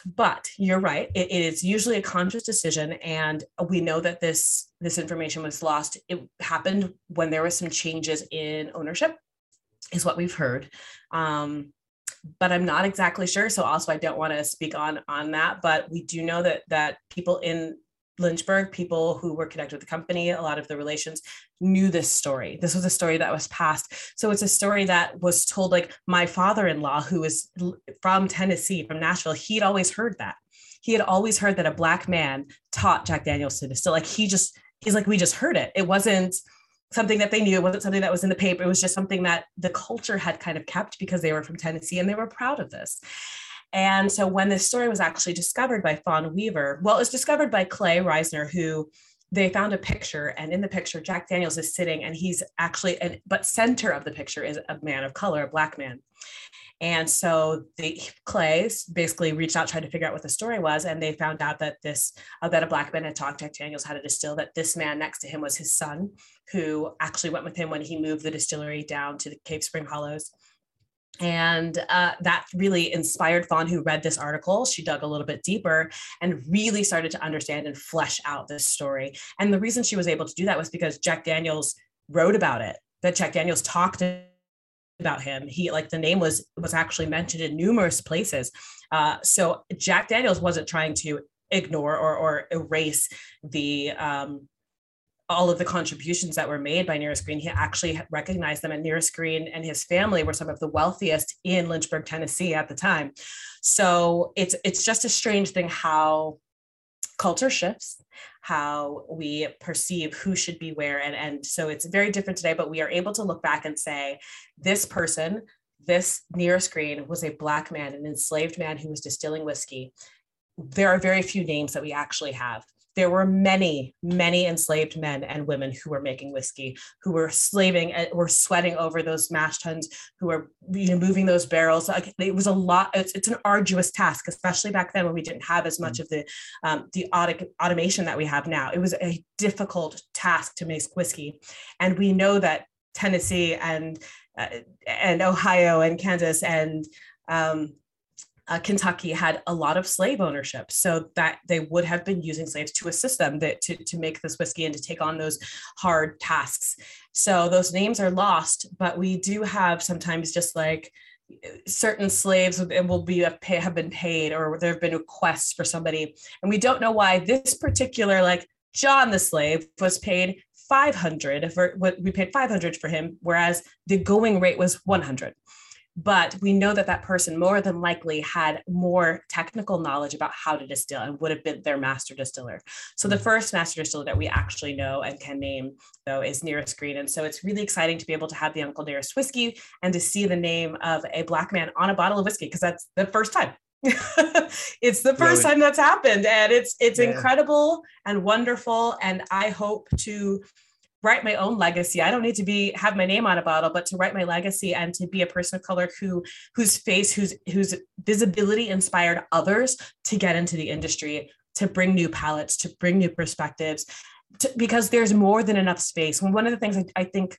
But you're right; it, it is usually a conscious decision, and we know that this this information was lost. It happened when there was some changes in ownership is what we've heard. Um, but I'm not exactly sure. So also I don't want to speak on on that. But we do know that that people in Lynchburg, people who were connected with the company, a lot of the relations knew this story. This was a story that was passed. So it's a story that was told like my father-in-law, who is from Tennessee, from Nashville, he'd always heard that. He had always heard that a black man taught Jack Daniels to distill. Like he just, he's like, we just heard it. It wasn't something that they knew. It wasn't something that was in the paper. It was just something that the culture had kind of kept because they were from Tennessee and they were proud of this. And so when this story was actually discovered by Fawn Weaver, well, it was discovered by Clay Risen, who they found a picture and in the picture jack daniels is sitting and he's actually and but center of the picture is a man of color a black man and so the Clays basically reached out, tried to figure out what the story was, and they found out that this uh, that a black man had taught Jack Daniels how to distill. That this man next to him was his son, who actually went with him when he moved the distillery down to the Cave Spring Hollows. And uh, that really inspired Fawn, who read this article. She dug a little bit deeper and really started to understand and flesh out this story. And the reason she was able to do that was because Jack Daniels wrote about it, that Jack Daniels talked about him. He like the name was was actually mentioned in numerous places. Uh, so Jack Daniels wasn't trying to ignore or or erase the um, all of the contributions that were made by Nearest Green. He actually recognized them, and Nearest Green and his family were some of the wealthiest in Lynchburg, Tennessee at the time. So it's it's just a strange thing how culture shifts how we perceive who should be where and and so it's very different today but we are able to look back and say this person this Nearest Green was a black man an enslaved man who was distilling whiskey. There are very few names that we actually have there were many, many enslaved men and women who were making whiskey, who were slaving and were sweating over those mash tuns, who were you know moving those barrels. Like, it was a lot. It's, it's an arduous task, especially back then when we didn't have as much of the um, the auto- automation that we have now. It was a difficult task to make whiskey, and we know that Tennessee and uh, and Ohio and Kansas and um, uh, Kentucky had a lot of slave ownership, so that they would have been using slaves to assist them that, to, to make this whiskey and to take on those hard tasks. So those names are lost, but we do have sometimes just like certain slaves will be have been paid or there have been requests for somebody and we don't know why this particular like john the slave was paid 500 for what we paid 500 for him whereas the going rate was 100 but we know that that person more than likely had more technical knowledge about how to distill and would have been their master distiller. So the mm. first master distiller that we actually know and can name though is Nearest Green. And so it's really exciting to be able to have the Uncle Nearest whiskey and to see the name of a black man on a bottle of whiskey because that's the first time it's the first Brilliant. time that's happened and it's it's yeah. incredible and wonderful and I hope to write my own legacy. I don't need to be have my name on a bottle, but to write my legacy and to be a person of color who whose face, whose whose visibility inspired others to get into the industry, to bring new palettes, to bring new perspectives, to, because there's more than enough space. And one of the things I, I think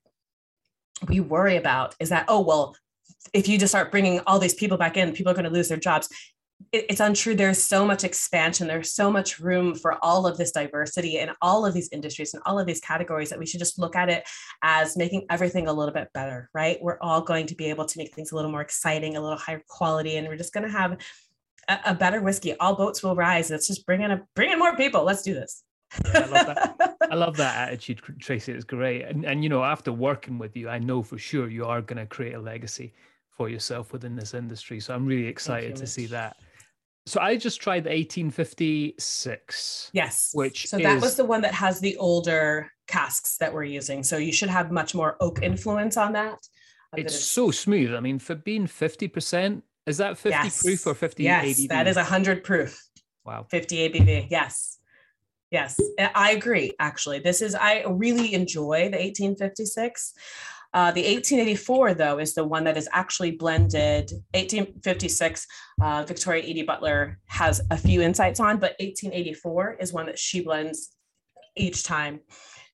we worry about is that oh well if you just start bringing all these people back in people are going to lose their jobs it's untrue there's so much expansion there's so much room for all of this diversity in all of these industries and all of these categories that we should just look at it as making everything a little bit better right we're all going to be able to make things a little more exciting a little higher quality and we're just going to have a, a, better whiskey all boats will rise let's just bring in a bring in more people let's do this I love that. I love that attitude, Tracy. It's great. And and you know, after working with you, I know for sure you are going to create a legacy for yourself within this industry. So I'm really excited to see that. So I just tried the 1856. Yes. Which so that was the one that has the older casks that we're using. So you should have much more oak influence on that. Uh, it's so smooth. I mean, for being 50%, is that 50 yes. proof or 50 yes, ABV? That is 100 proof. Wow. 50 ABV. Yes. Yes. I agree, actually. This is, I really enjoy the 1856. Uh, the 1884, though, is the one that is actually blended. 1856, uh, Victoria Eady Butler has a few insights on, but 1884 is one that she blends each time.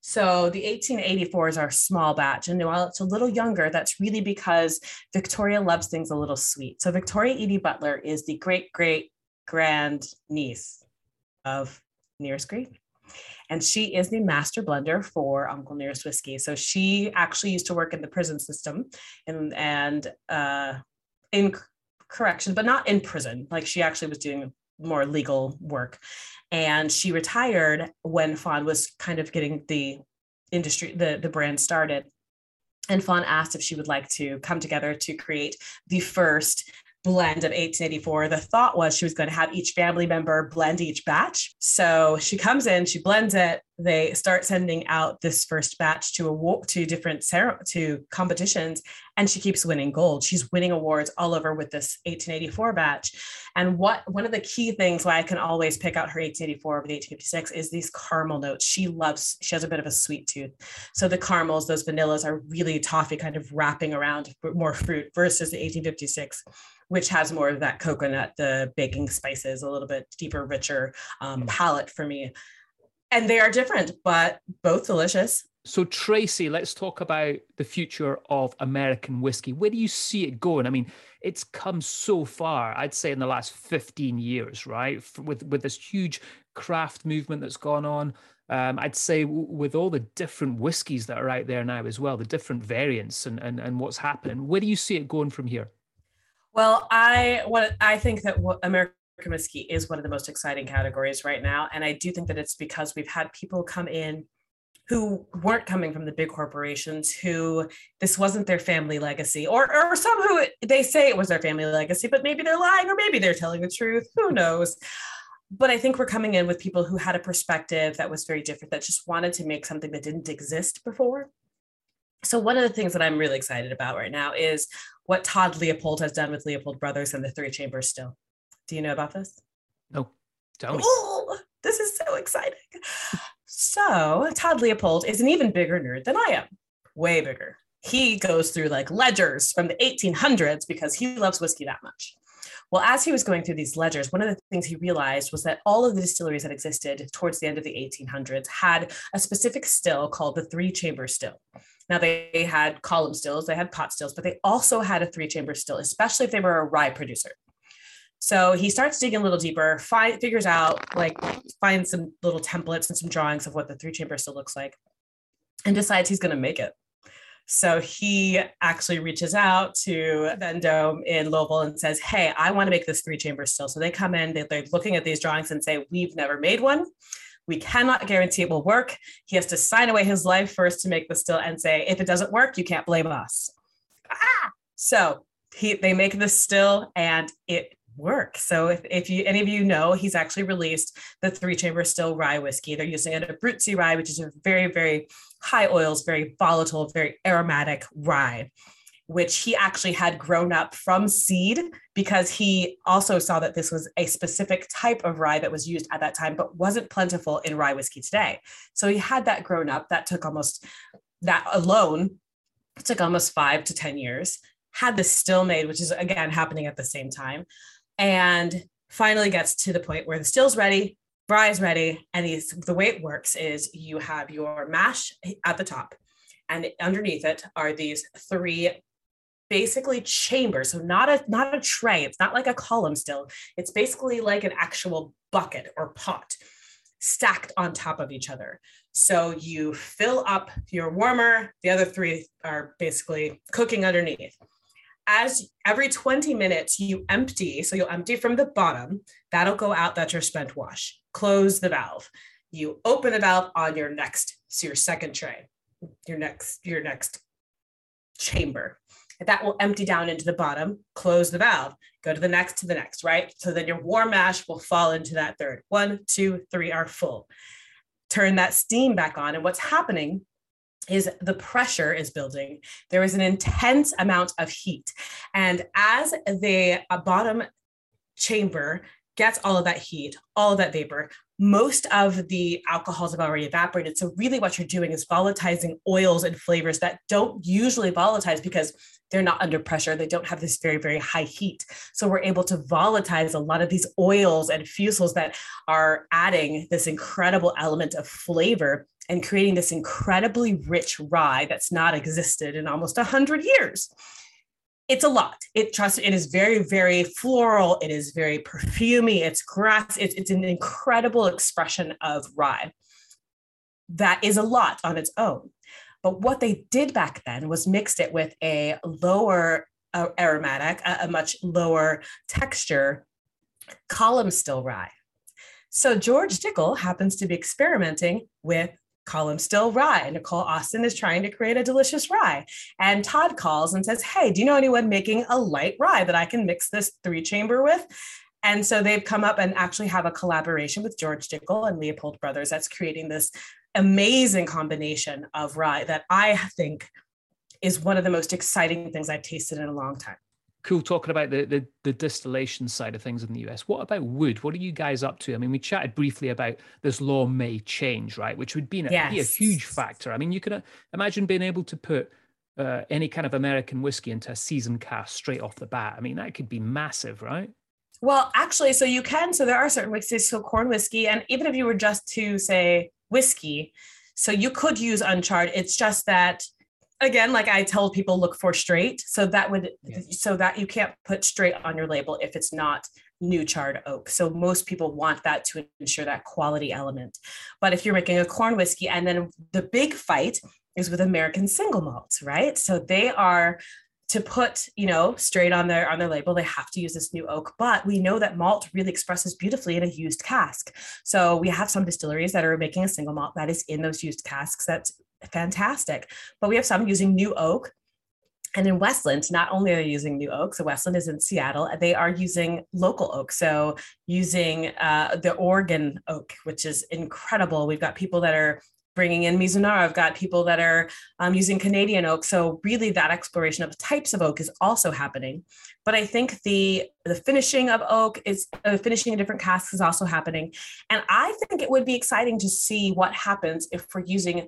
So the 1884 is our small batch. And while it's a little younger, that's really because Victoria loves things a little sweet. So Victoria Eady Butler is the great great grand niece of Nearest Green and she is the master blender for Uncle Nearest Whiskey. So she actually used to work in the prison system and and uh, in correction, but not in prison. Like she actually was doing more legal work, and she retired when Fawn was kind of getting the industry the the brand started. And Fawn asked if she would like to come together to create the first blend of 1884. The thought was she was going to have each family member blend each batch. So she comes in, she blends it. They start sending out this first batch to a walk to different to competitions, and she keeps winning gold. She's winning awards all over with this 1884 batch. And what one of the key things why I can always pick out her 1884 over the 1856 is these caramel notes. She loves. She has a bit of a sweet tooth, so the caramels, those vanillas, are really toffee kind of wrapping around more fruit versus the 1856 which has more of that coconut, the baking spices, a little bit deeper, richer um, mm. palate for me. And they are different, but both delicious. So, Tracy, let's talk about the future of American whiskey. Where do you see it going? I mean, it's come so far, I'd say, in the last 15 years, right? With, with this huge craft movement that's gone on. Um, I'd say with all the different whiskies that are out there now as well, the different variants and, and, and what's happening, where do you see it going from here? Well, I what I think that what American whiskey is one of the most exciting categories right now, and I do think that it's because we've had people come in who weren't coming from the big corporations who this wasn't their family legacy or or some who they say it was their family legacy but maybe they're lying or maybe they're telling the truth. Who knows? But i think we're coming in with people who had a perspective that was very different that just wanted to make something that didn't exist before. So one of the things that i'm really excited about right now is what Todd Leopold has done with Leopold Brothers and the Three Chambers still. Do you know about this? No. Tell me. Oh, this is so exciting. So, Todd Leopold is an even bigger nerd than I am, way bigger. He goes through like ledgers from the 1800s because he loves whiskey that much. Well, as he was going through these ledgers, one of the things he realized was that all of the distilleries that existed towards the end of the 1800s had a specific still called the three chamber still. Now they had column stills, they had pot stills, but they also had a three chamber still, especially if they were a rye producer. So he starts digging a little deeper, figures out, like, finds some little templates and some drawings of what the three chamber still looks like, and decides he's going to make it. So he actually reaches out to Vendome in Louisville and says, Hey, I want to make this three chamber still. So they come in, they're looking at these drawings and say, We've never made one. We cannot guarantee it will work. He has to sign away his life first to make the still and say, if it doesn't work, you can't blame us. Ah! So he, they make this still and it works. So if, if you any of you know, he's actually released the three chamber still rye whiskey. They're using a Abruzzi rye, which is a very, very high oils, very volatile, very aromatic rye. which he actually had grown up from seed because he also saw that this was a specific type of rye that was used at that time, but wasn't plentiful in rye whiskey today. So he had that grown up. That took almost, that alone took almost five to 10 years. Had the still made, which is again happening at the same time. And finally gets to the point where the still's ready, rye is ready. And the way it works is you have your mash at the top and underneath it are these three basically chambers. So not a not a tray. It's not like a column still. It's basically like an actual bucket or pot stacked on top of each other. So you fill up your warmer. The other three are basically cooking underneath as every 20 minutes you empty so you'll empty from the bottom that'll go out that's your spent wash close the valve you open the valve on your next so your second tray your next your next chamber that will empty down into the bottom, close the valve, go to the next to the next, right? So then your warm mash will fall into that third. One, two, three are full. Turn that steam back on. And what's happening is the pressure is building. There is an intense amount of heat. And as the uh, bottom chamber gets all of that heat, all of that vapor, most of the alcohols have already evaporated. So, really, what you're doing is volatilizing oils and flavors that don't usually volatilize because they're not under pressure. They don't have this very, very high heat. So we're able to volatilize a lot of these oils and fusels that are adding this incredible element of flavor and creating this incredibly rich rye that's not existed in almost 100 years. It's a lot. It trust it is very, very floral. It is very perfumy. It's grass. It's, it's an incredible expression of rye. That is a lot on its own. But what they did back then was mixed it with a lower uh, aromatic, a, a much lower texture column still rye. So George Dickel happens to be experimenting with column still rye. Nicole Austin is trying to create a delicious rye. And Todd calls and says, Hey, do you know anyone making a light rye that I can mix this three chamber with? And so they've come up and actually have a collaboration with George Dickel and Leopold Brothers that's creating this amazing combination of rye that I think is one of the most exciting things I've tasted in a long time. Cool. Talking about the, the, the distillation side of things in the US. What about wood? What are you guys up to? I mean, we chatted briefly about this law may change, right? Which would be, yes. be a huge factor. I mean, you can uh, imagine being able to put uh, any kind of American whiskey into a seasoned cask straight off the bat. I mean, that could be massive, right? Well, actually, so you can. So there are certain whiskeys, so corn whiskey, and even if you were just to say whiskey. So you could use uncharred. It's just that again, like I tell people look for straight. So that would yeah. so that you can't put straight on your label if it's not new charred oak. So most people want that to ensure that quality element. But if you're making a corn whiskey and then the big fight is with American single malts, right? So they are to put you know straight on their on their label they have to use this new oak but we know that malt really expresses beautifully in a used cask so we have some distilleries that are making a single malt that is in those used casks that's fantastic but we have some using new oak and in Westland, not only are they using new oak, so Westland is in Seattle, they are using local oak. So using uh, the Oregon oak, which is incredible. We've got people that are bringing in Mizunara. I've got people that are um, using Canadian oak. So really, that exploration of types of oak is also happening. But I think the the finishing of oak is uh, finishing in different casks is also happening, and I think it would be exciting to see what happens if we're using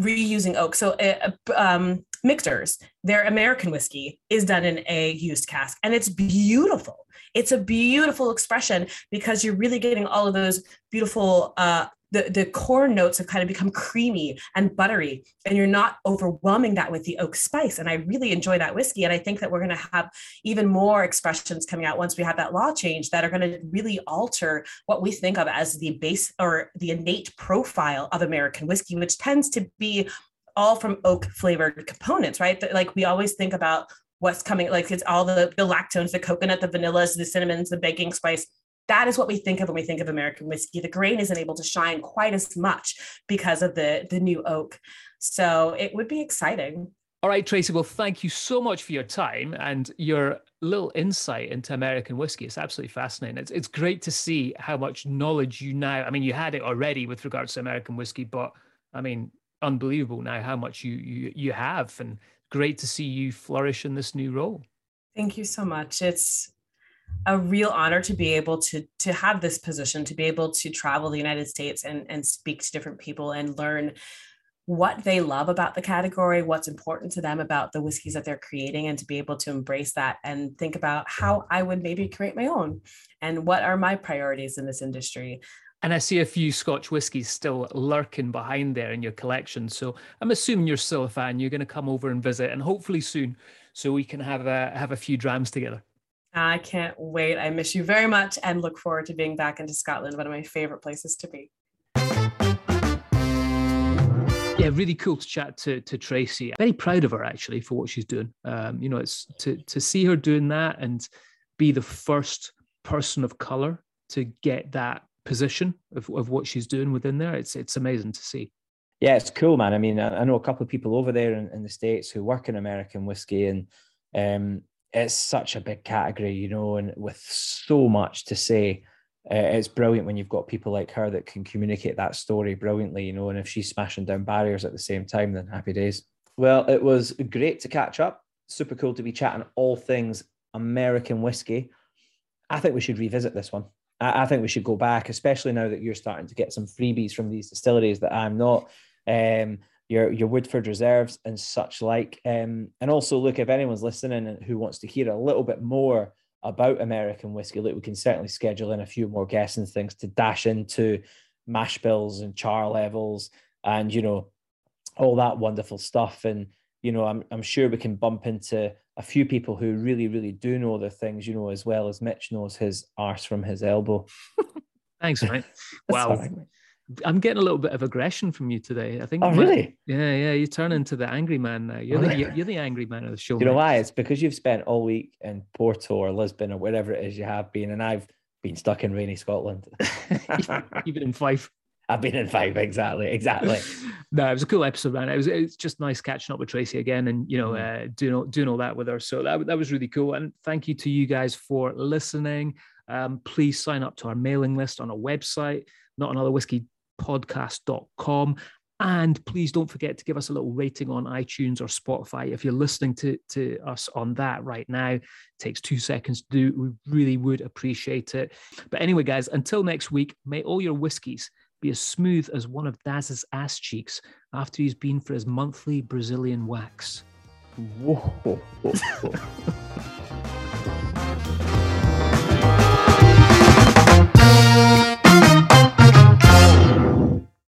reusing oak. So uh, um, Michter's, their American whiskey is done in a used cask, and it's beautiful. It's a beautiful expression because you're really getting all of those beautiful uh, the, the corn notes have kind of become creamy and buttery, and you're not overwhelming that with the oak spice. And I really enjoy that whiskey. And I think that we're going to have even more expressions coming out once we have that law change that are going to really alter what we think of as the base or the innate profile of American whiskey, which tends to be all from oak flavored components, right? Like we always think about what's coming, like it's all the, the lactones, the coconut, the vanillas, the cinnamons, the baking spice that is what we think of when we think of American whiskey. The grain isn't able to shine quite as much because of the, the new oak. So it would be exciting. All right, Tracy. Well, thank you so much for your time and your little insight into American whiskey. It's absolutely fascinating. It's, it's great to see how much knowledge you now, I mean, you had it already with regards to American whiskey, but I mean, unbelievable now how much you, you, you have and great to see you flourish in this new role. Thank you so much. It's a real honor to be able to to have this position, to be able to travel the United States and and speak to different people and learn what they love about the category, what's important to them about the whiskeys that they're creating, and to be able to embrace that and think about how I would maybe create my own and what are my priorities in this industry. And I see a few Scotch whiskies still lurking behind there in your collection. So I'm assuming you're still a fan. You're going to come over and visit, and hopefully soon, so we can have a have a few drams together. I can't wait. I miss you very much, and look forward to being back into Scotland. One of my favorite places to be. Yeah, really cool to chat to to Tracy. Very proud of her actually for what she's doing. Um, you know, it's to to see her doing that and be the first person of color to get that position of, of what she's doing within there. It's it's amazing to see. Yeah, it's cool, man. I mean, I, I know a couple of people over there in, in, the states who work in American whiskey, and um, it's such a big category, you know, and with so much to say. Uh, it's brilliant when you've got people like her that can communicate that story brilliantly, you know. And if she's smashing down barriers at the same time, then happy days. Well, it was great to catch up. Super cool to be chatting all things American whiskey. I think we should revisit this one. I, I, think we should go back, especially now that you're starting to get some freebies from these distilleries that I'm not. Um, your your Woodford reserves and such like. Um, and also, look, if anyone's listening and who wants to hear a little bit more about American whiskey, look, we can certainly schedule in a few more guests and things to dash into mash bills and char levels and you know all that wonderful stuff. And you know, I'm I'm sure we can bump into a few people who really, really do know their things, you know, as well as Mitch knows his arse from his elbow. Thanks, mate. wow. Right, mate. I'm getting a little bit of aggression from you today. I think. Oh, really? Yeah, yeah. You turn into the angry man now. You're, the, you're the angry man of the show. You know why? It's because you've spent all week in Porto or Lisbon or wherever it is you have been, and I've been stuck in rainy Scotland. You've been in Fife. I've been in five exactly, exactly. no, it was a cool episode, man. It was it's just nice catching up with Tracy again, and you know, mm. uh, doing all, doing all that with her. So that that was really cool. And thank you to you guys for listening. Um, please sign up to our mailing list on our website, not another whiskey podcast.com. And please don't forget to give us a little rating on iTunes or Spotify. If you're listening to, to us on that right now, it takes two seconds to do. We really would appreciate it. But anyway, guys, until next week, may all your whiskies be as smooth as one of Daz's ass cheeks after he's been for his monthly Brazilian wax. Whoa.